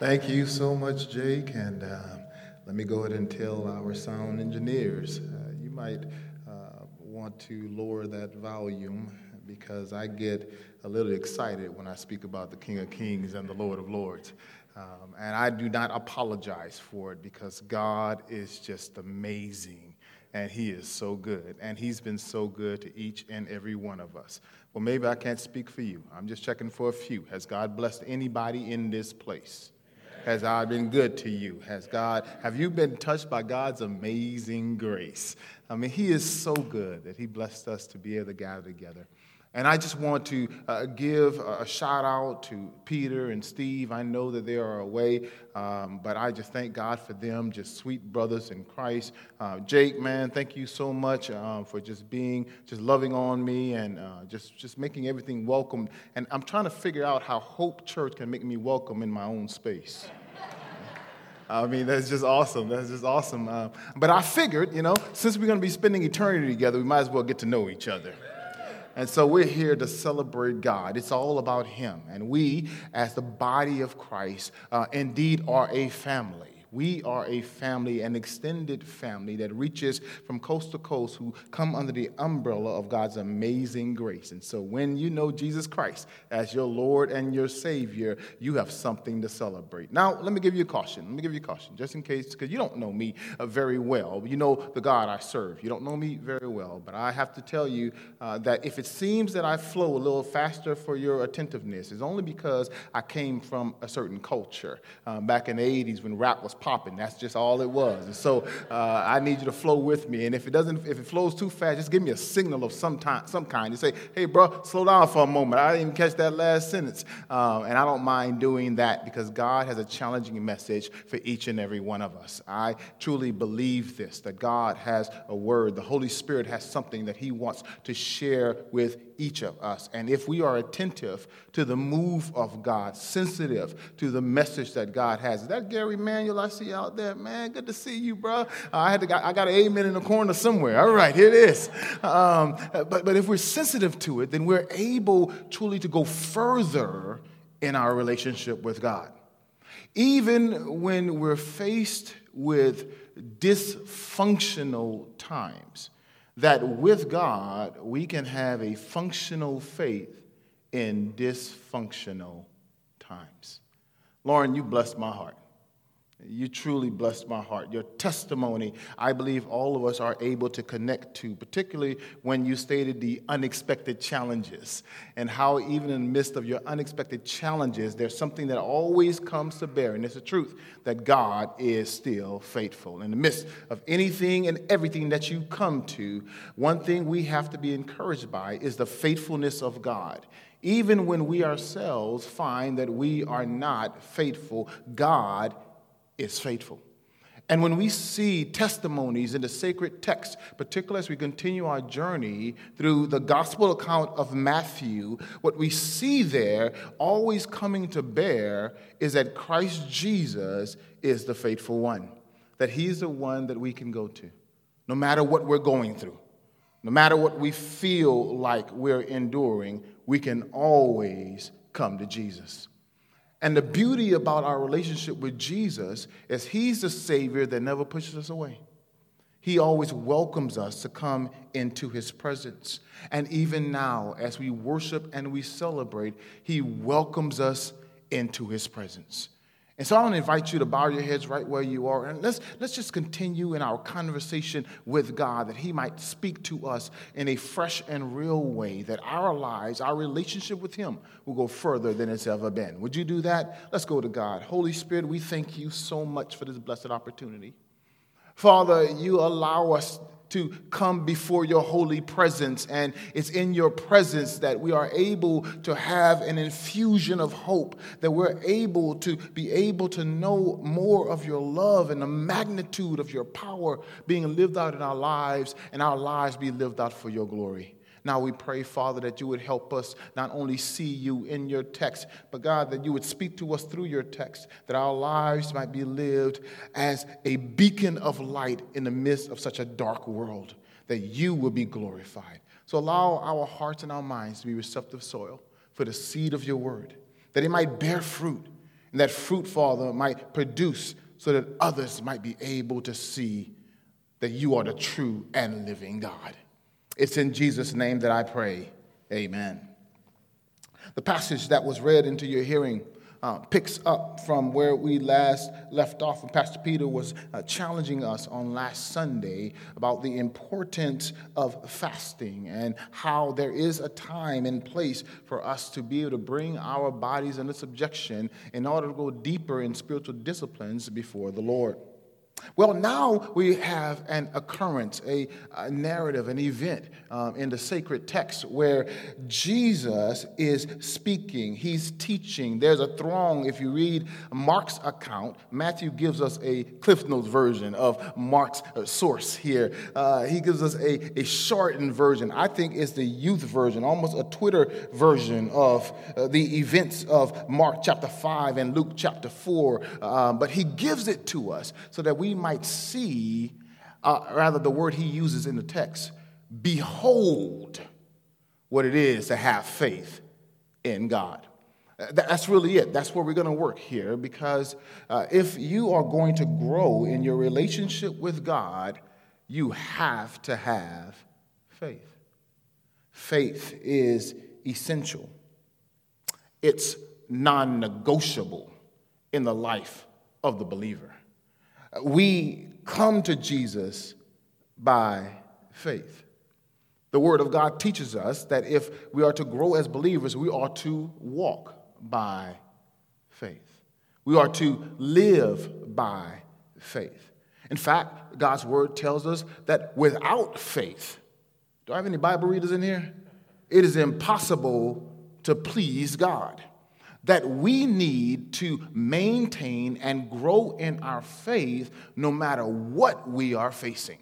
Thank you so much, Jake. And uh, let me go ahead and tell our sound engineers uh, you might uh, want to lower that volume because I get a little excited when I speak about the King of Kings and the Lord of Lords. Um, and I do not apologize for it because God is just amazing and He is so good. And He's been so good to each and every one of us. Well, maybe I can't speak for you. I'm just checking for a few. Has God blessed anybody in this place? Has God been good to you? Has God, have you been touched by God's amazing grace? I mean, He is so good that He blessed us to be able to gather together. And I just want to uh, give a shout out to Peter and Steve. I know that they are away, um, but I just thank God for them, just sweet brothers in Christ. Uh, Jake, man, thank you so much uh, for just being, just loving on me and uh, just, just making everything welcome. And I'm trying to figure out how Hope Church can make me welcome in my own space. I mean, that's just awesome. That's just awesome. Uh, but I figured, you know, since we're going to be spending eternity together, we might as well get to know each other. And so we're here to celebrate God. It's all about Him. And we, as the body of Christ, uh, indeed are a family. We are a family, an extended family that reaches from coast to coast who come under the umbrella of God's amazing grace. And so when you know Jesus Christ as your Lord and your Savior, you have something to celebrate. Now, let me give you a caution. Let me give you a caution, just in case, because you don't know me uh, very well. You know the God I serve. You don't know me very well, but I have to tell you uh, that if it seems that I flow a little faster for your attentiveness, it's only because I came from a certain culture. Uh, back in the 80s when rap was popping. That's just all it was. And so uh, I need you to flow with me. And if it doesn't, if it flows too fast, just give me a signal of some, time, some kind. You say, hey, bro, slow down for a moment. I didn't even catch that last sentence. Um, and I don't mind doing that because God has a challenging message for each and every one of us. I truly believe this, that God has a word. The Holy Spirit has something that he wants to share with each of us. And if we are attentive to the move of God, sensitive to the message that God has, is that Gary Manuel I see out there? Man, good to see you, bro. Uh, I had to, I got an amen in the corner somewhere. All right, here it is. Um, but, but if we're sensitive to it, then we're able truly to go further in our relationship with God. Even when we're faced with dysfunctional times, that with God, we can have a functional faith in dysfunctional times. Lauren, you blessed my heart. You truly blessed my heart. Your testimony, I believe all of us are able to connect to, particularly when you stated the unexpected challenges and how, even in the midst of your unexpected challenges, there's something that always comes to bear. And it's the truth that God is still faithful. In the midst of anything and everything that you come to, one thing we have to be encouraged by is the faithfulness of God even when we ourselves find that we are not faithful, God is faithful. And when we see testimonies in the sacred text, particularly as we continue our journey through the gospel account of Matthew, what we see there always coming to bear is that Christ Jesus is the faithful one, that he's the one that we can go to, no matter what we're going through, no matter what we feel like we're enduring, we can always come to Jesus. And the beauty about our relationship with Jesus is He's the Savior that never pushes us away. He always welcomes us to come into His presence. And even now, as we worship and we celebrate, He welcomes us into His presence. And so I want to invite you to bow your heads right where you are. And let's, let's just continue in our conversation with God that He might speak to us in a fresh and real way, that our lives, our relationship with Him will go further than it's ever been. Would you do that? Let's go to God. Holy Spirit, we thank you so much for this blessed opportunity. Father, you allow us to come before your holy presence. And it's in your presence that we are able to have an infusion of hope, that we're able to be able to know more of your love and the magnitude of your power being lived out in our lives, and our lives be lived out for your glory. Now we pray, Father, that you would help us not only see you in your text, but God, that you would speak to us through your text, that our lives might be lived as a beacon of light in the midst of such a dark world, that you will be glorified. So allow our hearts and our minds to be receptive soil for the seed of your word, that it might bear fruit And that fruit, Father, might produce so that others might be able to see that you are the true and living God. It's in Jesus' name that I pray. Amen. The passage that was read into your hearing uh, picks up from where we last left off. And Pastor Peter was uh, challenging us on last Sunday about the importance of fasting and how there is a time and place for us to be able to bring our bodies under subjection in order to go deeper in spiritual disciplines before the Lord. Well, now we have an occurrence, a, a narrative, an event um, in the sacred text where Jesus is speaking, he's teaching. There's a throng. If you read Mark's account, Matthew gives us a Cliff Notes version of Mark's uh, source here. Uh, he gives us a, a shortened version. I think it's the youth version, almost a Twitter version of uh, the events of Mark chapter 5 and Luke chapter 4. Uh, but he gives it to us so that we might see, uh, rather, the word he uses in the text, behold what it is to have faith in God. Uh, that's really it. That's where we're going to work here because uh, if you are going to grow in your relationship with God, you have to have faith. Faith is essential, it's non negotiable in the life of the believer. We come to Jesus by faith. The Word of God teaches us that if we are to grow as believers, we are to walk by faith. We are to live by faith. In fact, God's Word tells us that without faith, do I have any Bible readers in here? It is impossible to please God that we need to maintain and grow in our faith no matter what we are facing.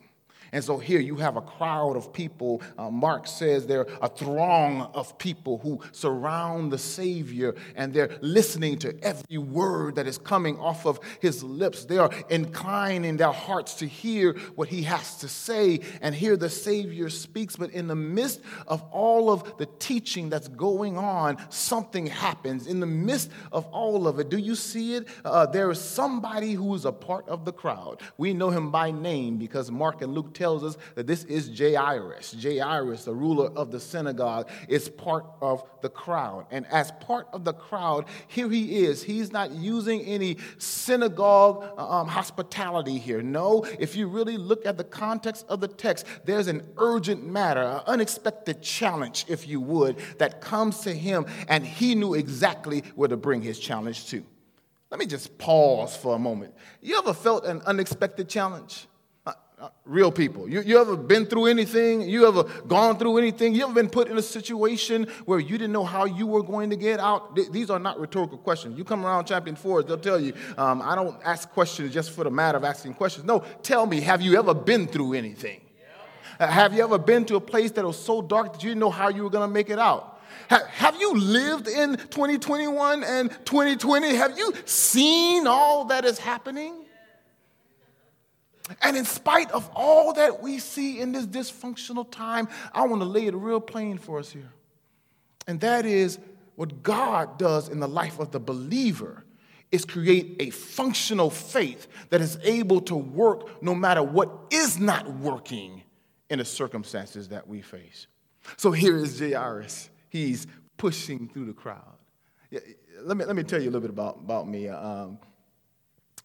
And so here you have a crowd of people. Uh, Mark says they're a throng of people who surround the Savior and they're listening to every word that is coming off of his lips. They are inclined in their hearts to hear what he has to say and hear the Savior speaks. But in the midst of all of the teaching that's going on, something happens. In the midst of all of it, do you see it? Uh, there is somebody who is a part of the crowd. We know him by name because Mark and Luke tells us that this is Jairus. Jairus, the ruler of the synagogue, is part of the crowd. And as part of the crowd, here he is. He's not using any synagogue um, hospitality here. No, if you really look at the context of the text, there's an urgent matter, an unexpected challenge, if you would, that comes to him, and he knew exactly where to bring his challenge to. Let me just pause for a moment. You ever felt an unexpected challenge? Uh, real people. You, you ever been through anything? You ever gone through anything? You ever been put in a situation where you didn't know how you were going to get out? Th- these are not rhetorical questions. You come around Champion Forest, they'll tell you, um, I don't ask questions just for the matter of asking questions. No, tell me, have you ever been through anything? Uh, have you ever been to a place that was so dark that you didn't know how you were going to make it out? Have you lived in 2021 and 2020? Have you seen all that is happening? And in spite of all that we see in this dysfunctional time, I want to lay it real plain for us here. And that is what God does in the life of the believer is create a functional faith that is able to work no matter what is not working in the circumstances that we face. So here is Jairus. He's pushing through the crowd. Let me, let me tell you a little bit about, about me. Um,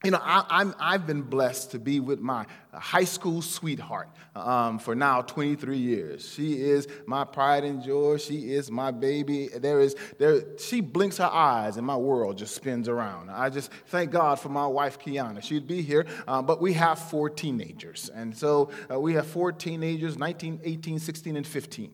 you know, I, have been blessed to be with my high school sweetheart um, for now 23 years. She is my pride and joy. She is my baby. There is, there, she blinks her eyes and my world just spins around. I just thank God for my wife, Kiana. She'd be here, um, but we have four teenagers. And so uh, we have four teenagers 19, 18, 16, and 15.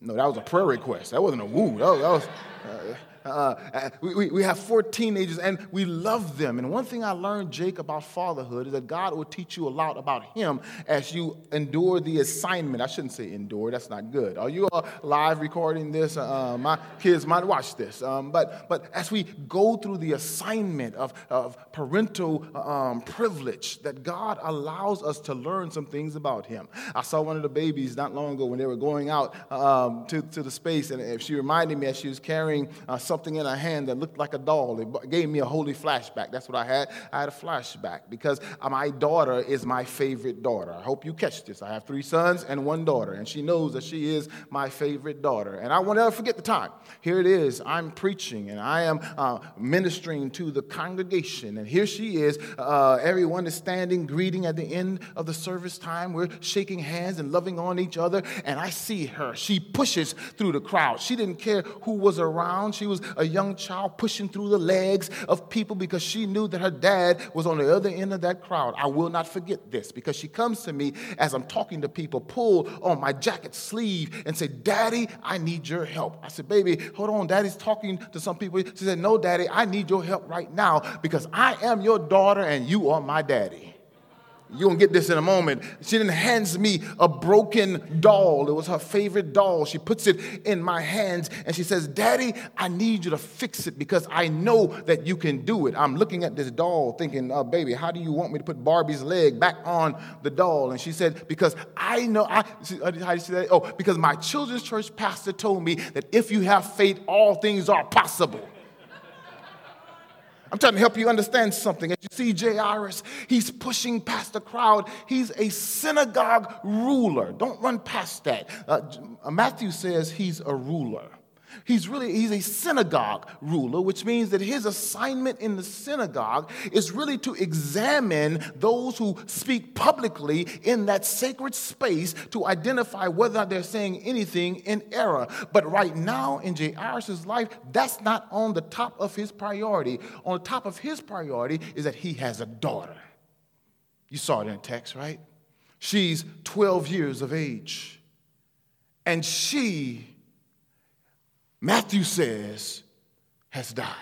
No, that was a prayer request. That wasn't a woo. That was, that was uh, uh, uh, we, we have four teenagers and we love them. And one thing I learned, Jake, about fatherhood is that God will teach you a lot about Him as you endure the assignment. I shouldn't say endure, that's not good. Are you all live recording this? Uh, my kids might watch this. Um, but, but as we go through the assignment of, of parental um, privilege, that God allows us to learn some things about Him. I saw one of the babies not long ago when they were going out um, to, to the space, and she reminded me as she was carrying uh, something something in her hand that looked like a doll. It gave me a holy flashback. That's what I had. I had a flashback because my daughter is my favorite daughter. I hope you catch this. I have three sons and one daughter, and she knows that she is my favorite daughter. And I won't ever forget the time. Here it is. I'm preaching and I am uh, ministering to the congregation, and here she is. Uh, everyone is standing, greeting at the end of the service time. We're shaking hands and loving on each other, and I see her. She pushes through the crowd. She didn't care who was around. She was a young child pushing through the legs of people because she knew that her dad was on the other end of that crowd. I will not forget this because she comes to me as I'm talking to people, pull on my jacket sleeve, and say, Daddy, I need your help. I said, Baby, hold on. Daddy's talking to some people. She said, No, Daddy, I need your help right now because I am your daughter and you are my daddy. You're gonna get this in a moment. She then hands me a broken doll. It was her favorite doll. She puts it in my hands and she says, Daddy, I need you to fix it because I know that you can do it. I'm looking at this doll thinking, oh, baby, how do you want me to put Barbie's leg back on the doll? And she said, Because I know, I, uh, how do you say that? Oh, because my children's church pastor told me that if you have faith, all things are possible. I'm trying to help you understand something. As you see Jairus, he's pushing past the crowd. He's a synagogue ruler. Don't run past that. Uh, Matthew says he's a ruler. He's really he's a synagogue ruler, which means that his assignment in the synagogue is really to examine those who speak publicly in that sacred space to identify whether they're saying anything in error. But right now in Jairus' life, that's not on the top of his priority. On the top of his priority is that he has a daughter. You saw it in the text, right? She's 12 years of age. And she Matthew says, has died.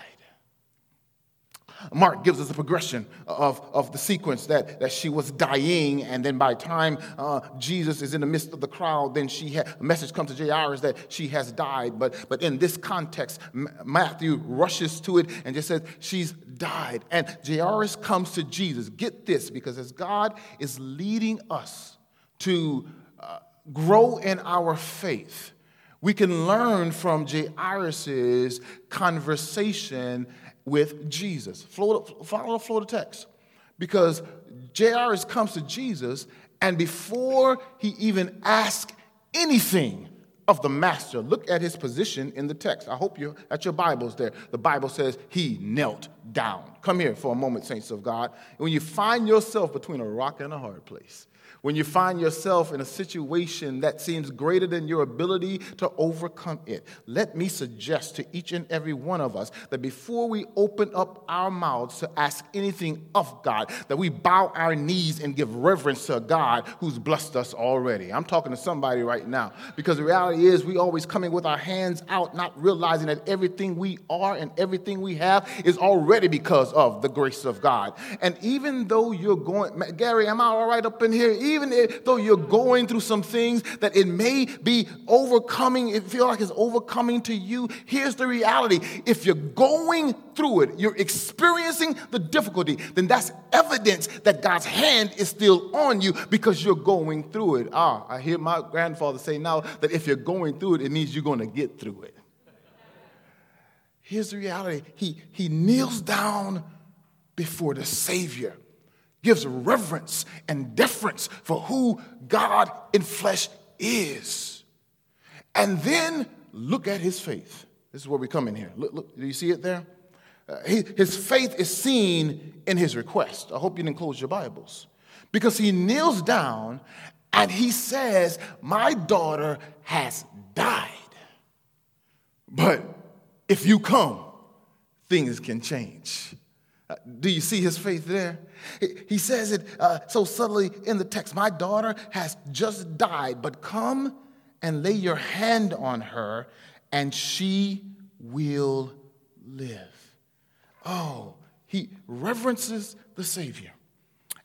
Mark gives us a progression of, of the sequence that, that she was dying, and then by the time uh, Jesus is in the midst of the crowd, then she ha- a message comes to Jairus that she has died. But, but in this context, M- Matthew rushes to it and just says, She's died. And Jairus comes to Jesus. Get this, because as God is leading us to uh, grow in our faith, we can learn from Jairus' conversation with Jesus. Follow, follow, follow the text. Because Jairus comes to Jesus, and before he even asks anything of the master, look at his position in the text. I hope you at your Bibles there. The Bible says he knelt down. Come here for a moment, saints of God. When you find yourself between a rock and a hard place, when you find yourself in a situation that seems greater than your ability to overcome it, let me suggest to each and every one of us that before we open up our mouths to ask anything of God, that we bow our knees and give reverence to God who's blessed us already. I'm talking to somebody right now because the reality is we always coming with our hands out, not realizing that everything we are and everything we have is already because of the grace of God. And even though you're going, Gary, am I all right up in here? Even though you're going through some things that it may be overcoming, it feel like it's overcoming to you, here's the reality. If you're going through it, you're experiencing the difficulty, then that's evidence that God's hand is still on you because you're going through it. Ah, I hear my grandfather say now that if you're going through it, it means you're going to get through it. Here's the reality. He, he kneels down before the Savior gives reverence and deference for who God in flesh is. And then look at his faith. This is where we come in here. Look, look do you see it there? Uh, he, his faith is seen in his request. I hope you didn't close your Bibles. Because he kneels down and he says, My daughter has died. But if you come, things can change. Uh, do you see his faith there? He says it uh, so subtly in the text My daughter has just died, but come and lay your hand on her, and she will live. Oh, he reverences the Savior.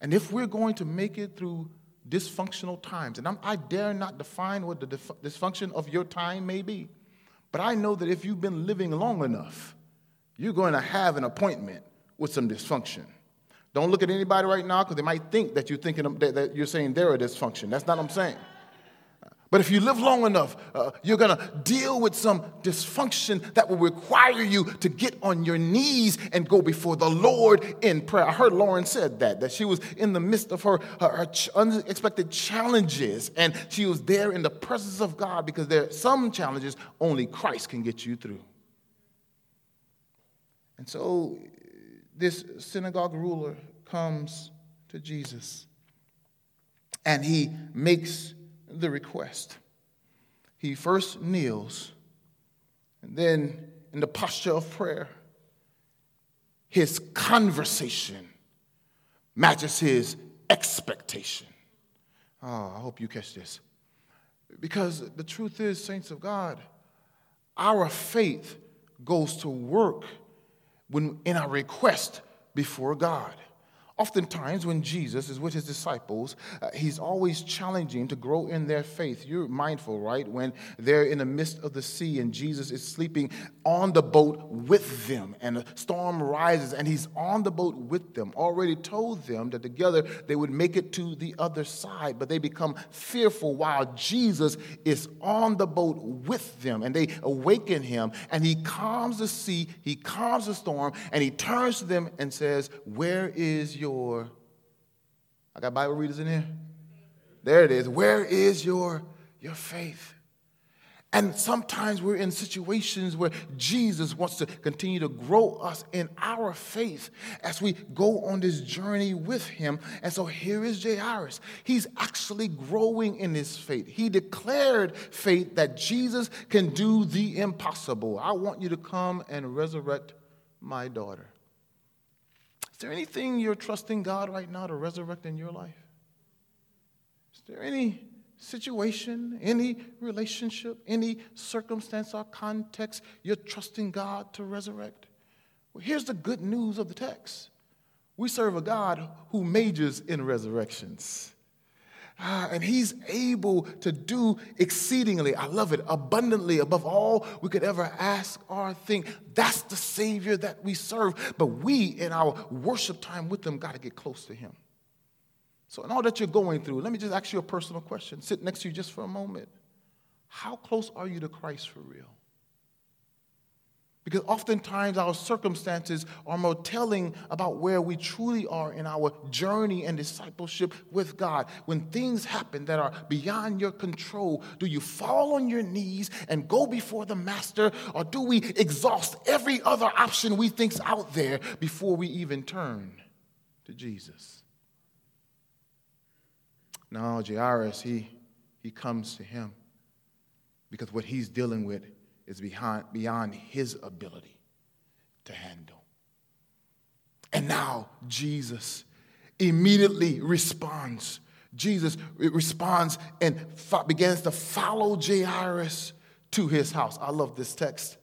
And if we're going to make it through dysfunctional times, and I'm, i dare not define what the dysfunction of your time may be, but I know that if you've been living long enough, you're going to have an appointment with some dysfunction. Don't look at anybody right now because they might think that you're thinking that, that you're saying they're a dysfunction. That's not what I'm saying. But if you live long enough, uh, you're going to deal with some dysfunction that will require you to get on your knees and go before the Lord in prayer. I heard Lauren said that, that she was in the midst of her, her, her unexpected challenges, and she was there in the presence of God because there are some challenges only Christ can get you through. And so this synagogue ruler comes to Jesus and he makes the request. He first kneels, and then, in the posture of prayer, his conversation matches his expectation. Oh, I hope you catch this. Because the truth is, saints of God, our faith goes to work when in our request before God. Oftentimes, when Jesus is with his disciples, uh, he's always challenging to grow in their faith. You're mindful, right? When they're in the midst of the sea and Jesus is sleeping on the boat with them, and a storm rises and he's on the boat with them. Already told them that together they would make it to the other side, but they become fearful while Jesus is on the boat with them, and they awaken him, and he calms the sea, he calms the storm, and he turns to them and says, Where is your, I got Bible readers in here? There it is. Where is your, your faith? And sometimes we're in situations where Jesus wants to continue to grow us in our faith as we go on this journey with him. And so here is Jairus. He's actually growing in his faith. He declared faith that Jesus can do the impossible. I want you to come and resurrect my daughter there anything you're trusting God right now to resurrect in your life? Is there any situation, any relationship, any circumstance or context you're trusting God to resurrect? Well, here's the good news of the text we serve a God who majors in resurrections. Ah, and he's able to do exceedingly, I love it, abundantly above all we could ever ask or think. That's the Savior that we serve. But we, in our worship time with him, got to get close to him. So, in all that you're going through, let me just ask you a personal question. Sit next to you just for a moment. How close are you to Christ for real? Because oftentimes our circumstances are more telling about where we truly are in our journey and discipleship with God. When things happen that are beyond your control, do you fall on your knees and go before the Master, or do we exhaust every other option we think's out there before we even turn to Jesus? No, Jairus, he, he comes to him because what he's dealing with is behind, beyond his ability to handle. And now Jesus immediately responds. Jesus responds and begins to follow Jairus to his house. I love this text.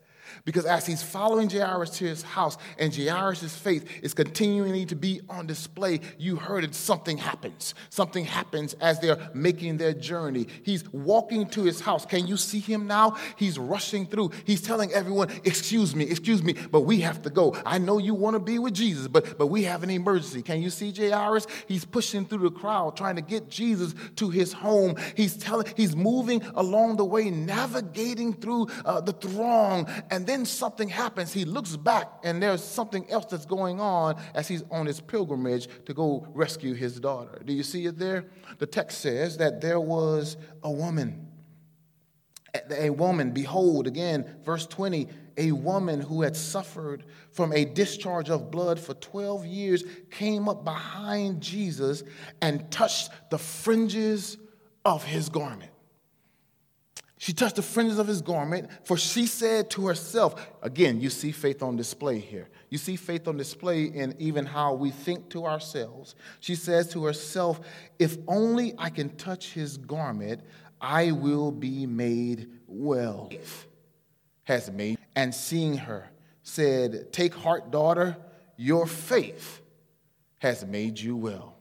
Because as he's following Jairus to his house and Jairus' faith is continuing to be on display, you heard it, something happens. Something happens as they're making their journey. He's walking to his house. Can you see him now? He's rushing through. He's telling everyone, Excuse me, excuse me, but we have to go. I know you want to be with Jesus, but, but we have an emergency. Can you see Jairus? He's pushing through the crowd, trying to get Jesus to his home. He's telling, he's moving along the way, navigating through uh, the throng, and then something happens. He looks back, and there's something else that's going on as he's on his pilgrimage to go rescue his daughter. Do you see it there? The text says that there was a woman. A woman, behold, again, verse 20, a woman who had suffered from a discharge of blood for 12 years came up behind Jesus and touched the fringes of his garment. She touched the fringes of his garment, for she said to herself, again, you see faith on display here. You see faith on display in even how we think to ourselves. She says to herself, If only I can touch his garment, I will be made well. Has made, and seeing her, said, Take heart, daughter, your faith has made you well.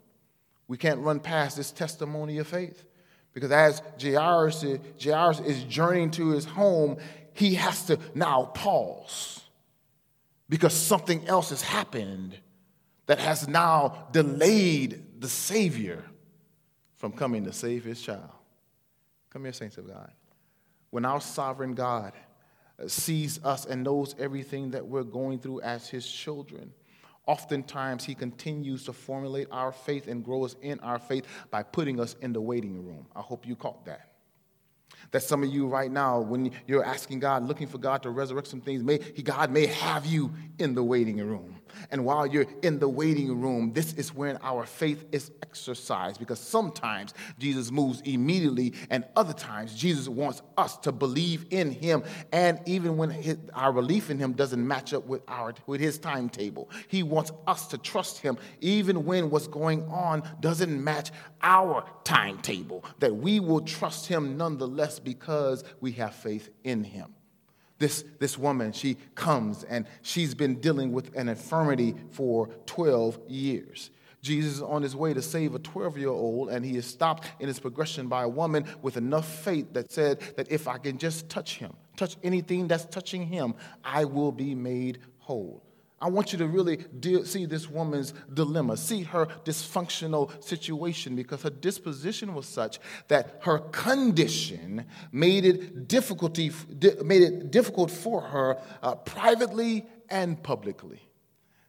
We can't run past this testimony of faith. Because as Jairus, Jairus is journeying to his home, he has to now pause because something else has happened that has now delayed the Savior from coming to save his child. Come here, saints of God. When our sovereign God sees us and knows everything that we're going through as his children, oftentimes he continues to formulate our faith and grow us in our faith by putting us in the waiting room. I hope you caught that. That some of you right now, when you're asking God, looking for God to resurrect some things, may, God may have you in the waiting room. And while you're in the waiting room, this is when our faith is exercised because sometimes Jesus moves immediately, and other times Jesus wants us to believe in him. And even when his, our belief in him doesn't match up with, our, with his timetable, he wants us to trust him even when what's going on doesn't match our timetable, that we will trust him nonetheless because we have faith in him this, this woman, she comes and she's been dealing with an infirmity for 12 years. Jesus is on his way to save a 12 year old, and he is stopped in his progression by a woman with enough faith that said that if I can just touch him, touch anything that's touching him, I will be made whole. I want you to really deal, see this woman's dilemma, see her dysfunctional situation because her disposition was such that her condition made it, difficulty, made it difficult for her uh, privately and publicly.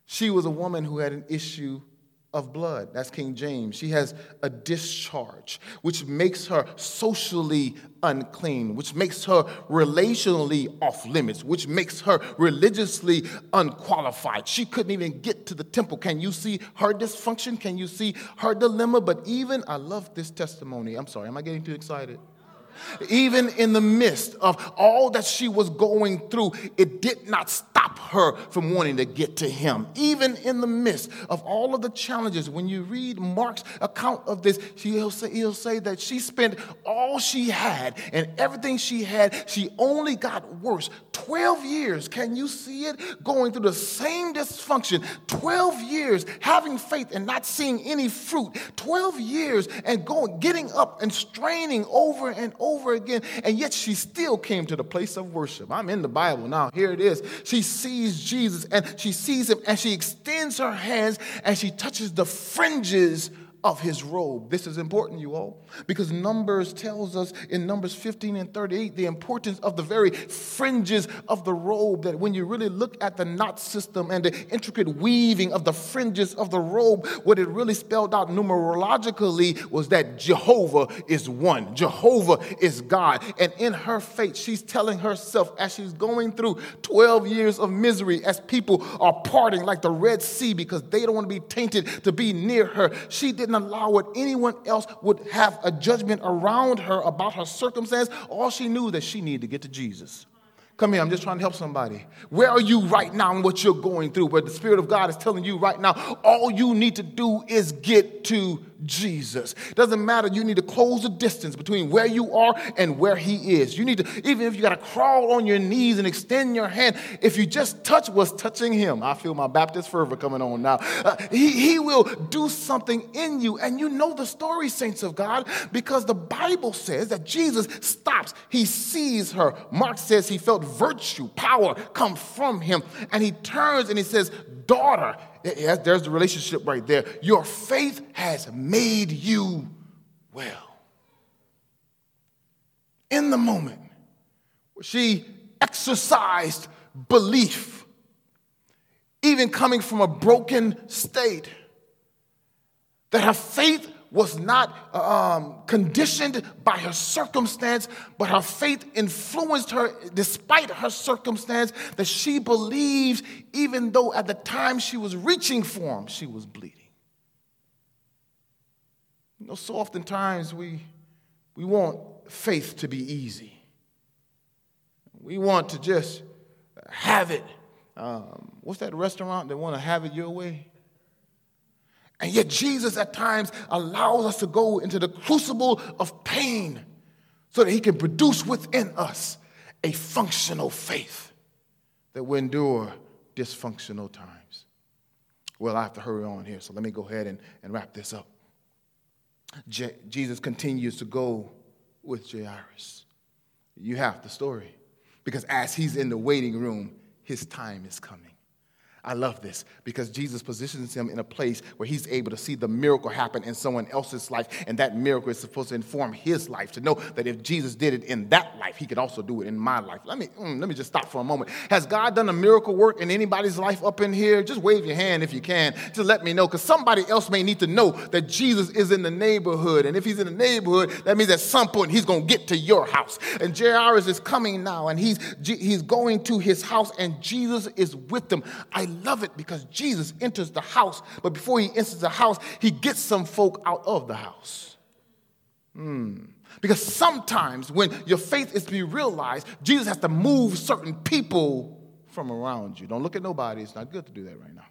She was a woman who had an issue of blood. That's King James. She has a discharge, which makes her socially unclean, which makes her relationally off limits, which makes her religiously unqualified. She couldn't even get to the temple. Can you see her dysfunction? Can you see her dilemma? But even, I love this testimony. I'm sorry, am I getting too excited? Even in the midst of all that she was going through, it did not stop her from wanting to get to him. Even in the midst of all of the challenges, when you read Mark's account of this, he'll say, he'll say that she spent all she had and everything she had, she only got worse. 12 years, can you see it? Going through the same dysfunction. 12 years having faith and not seeing any fruit. 12 years and going, getting up and straining over and over again, and yet she still came to the place of worship. I'm in the Bible now. Here it is. She sees Jesus and she sees him and she extends her hands and she touches the fringes of his robe. This is important, you all, because Numbers tells us in Numbers 15 and 38 the importance of the very fringes of the robe. That when you really look at the knot system and the intricate weaving of the fringes of the robe, what it really spelled out numerologically was that Jehovah is one, Jehovah is God. And in her faith, she's telling herself as she's going through 12 years of misery, as people are parting like the Red Sea because they don't want to be tainted to be near her, she did didn't allow what anyone else would have a judgment around her about her circumstance. All she knew that she needed to get to Jesus. Come here, I'm just trying to help somebody. Where are you right now in what you're going through? Where the Spirit of God is telling you right now, all you need to do is get to Jesus. Doesn't matter, you need to close the distance between where you are and where He is. You need to, even if you got to crawl on your knees and extend your hand, if you just touch what's touching Him, I feel my Baptist fervor coming on now. Uh, he, he will do something in you. And you know the story, saints of God, because the Bible says that Jesus stops, He sees her. Mark says he felt virtue, power come from him. And he turns and he says, Daughter, there's the relationship right there. Your faith has made you well. In the moment, she exercised belief, even coming from a broken state, that her faith was not um, conditioned by her circumstance, but her faith influenced her despite her circumstance, that she believed, even though at the time she was reaching for him, she was bleeding. You know, so oftentimes we, we want faith to be easy. We want to just have it. Um, what's that restaurant that want to have it your way? And yet, Jesus at times allows us to go into the crucible of pain so that he can produce within us a functional faith that will endure dysfunctional times. Well, I have to hurry on here, so let me go ahead and, and wrap this up. Je- Jesus continues to go with Jairus. You have the story. Because as he's in the waiting room, his time is coming. I love this because Jesus positions him in a place where he's able to see the miracle happen in someone else's life, and that miracle is supposed to inform his life to know that if Jesus did it in that life, he could also do it in my life. Let me mm, let me just stop for a moment. Has God done a miracle work in anybody's life up in here? Just wave your hand if you can to let me know, because somebody else may need to know that Jesus is in the neighborhood, and if he's in the neighborhood, that means at some point he's going to get to your house. And Jairus is coming now, and he's he's going to his house, and Jesus is with them. I love it because Jesus enters the house, but before he enters the house, he gets some folk out of the house. Hmm. Because sometimes when your faith is to be realized, Jesus has to move certain people from around you. Don't look at nobody, it's not good to do that right now.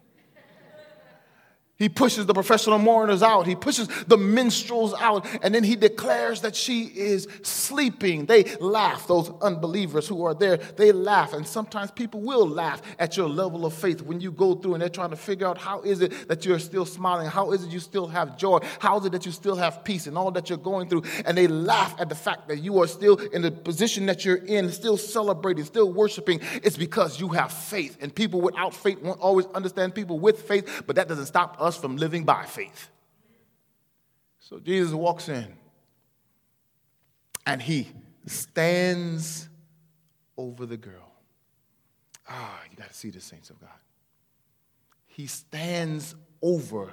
He pushes the professional mourners out. He pushes the minstrels out. And then he declares that she is sleeping. They laugh, those unbelievers who are there, they laugh. And sometimes people will laugh at your level of faith when you go through and they're trying to figure out how is it that you're still smiling? How is it you still have joy? How is it that you still have peace and all that you're going through? And they laugh at the fact that you are still in the position that you're in, still celebrating, still worshiping. It's because you have faith. And people without faith won't always understand people with faith, but that doesn't stop us us from living by faith. So Jesus walks in and he stands over the girl. Ah, you got to see the saints of God. He stands over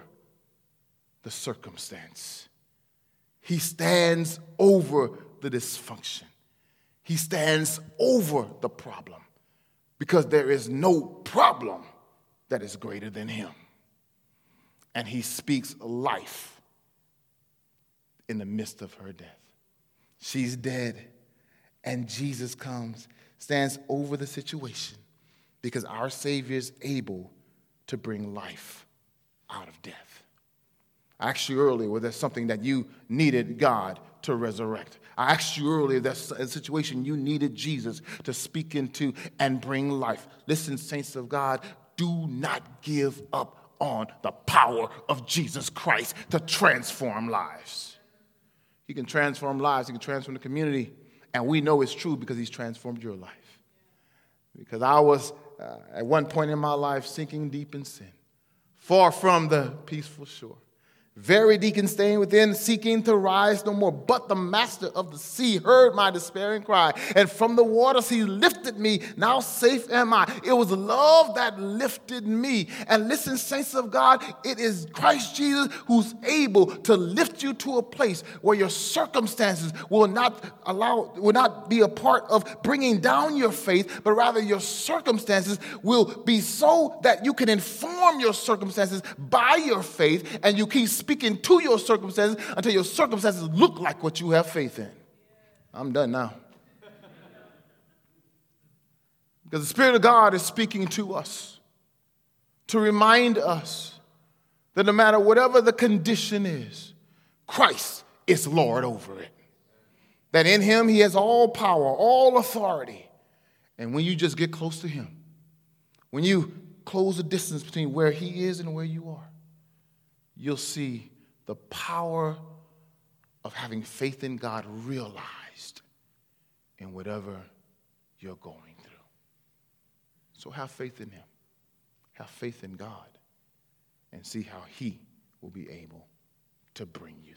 the circumstance. He stands over the dysfunction. He stands over the problem because there is no problem that is greater than him and he speaks life in the midst of her death. She's dead, and Jesus comes, stands over the situation because our Savior is able to bring life out of death. I asked you earlier, was there something that you needed God to resurrect? I asked you earlier, that's a situation you needed Jesus to speak into and bring life. Listen, saints of God, do not give up on the power of Jesus Christ to transform lives. He can transform lives, He can transform the community. And we know it's true because He's transformed your life. Because I was uh, at one point in my life sinking deep in sin, far from the peaceful shore. Very deacon staying within, seeking to rise no more. But the master of the sea heard my despairing cry, and from the waters he lifted me. Now safe am I. It was love that lifted me. And listen, saints of God, it is Christ Jesus who's able to lift you to a place where your circumstances will not allow, will not be a part of bringing down your faith, but rather your circumstances will be so that you can inform your circumstances by your faith, and you keep speaking to your circumstances until your circumstances look like what you have faith in. I'm done now. Because the Spirit of God is speaking to us to remind us that no matter whatever the condition is, Christ is Lord over it. That in Him He has all power, all authority. And when you just get close to Him, when you close the distance between where He is and where you are, you'll see the power of having faith in God realized in whatever you're going through. So have faith in Him, have faith in God, and see how He will be able to bring you.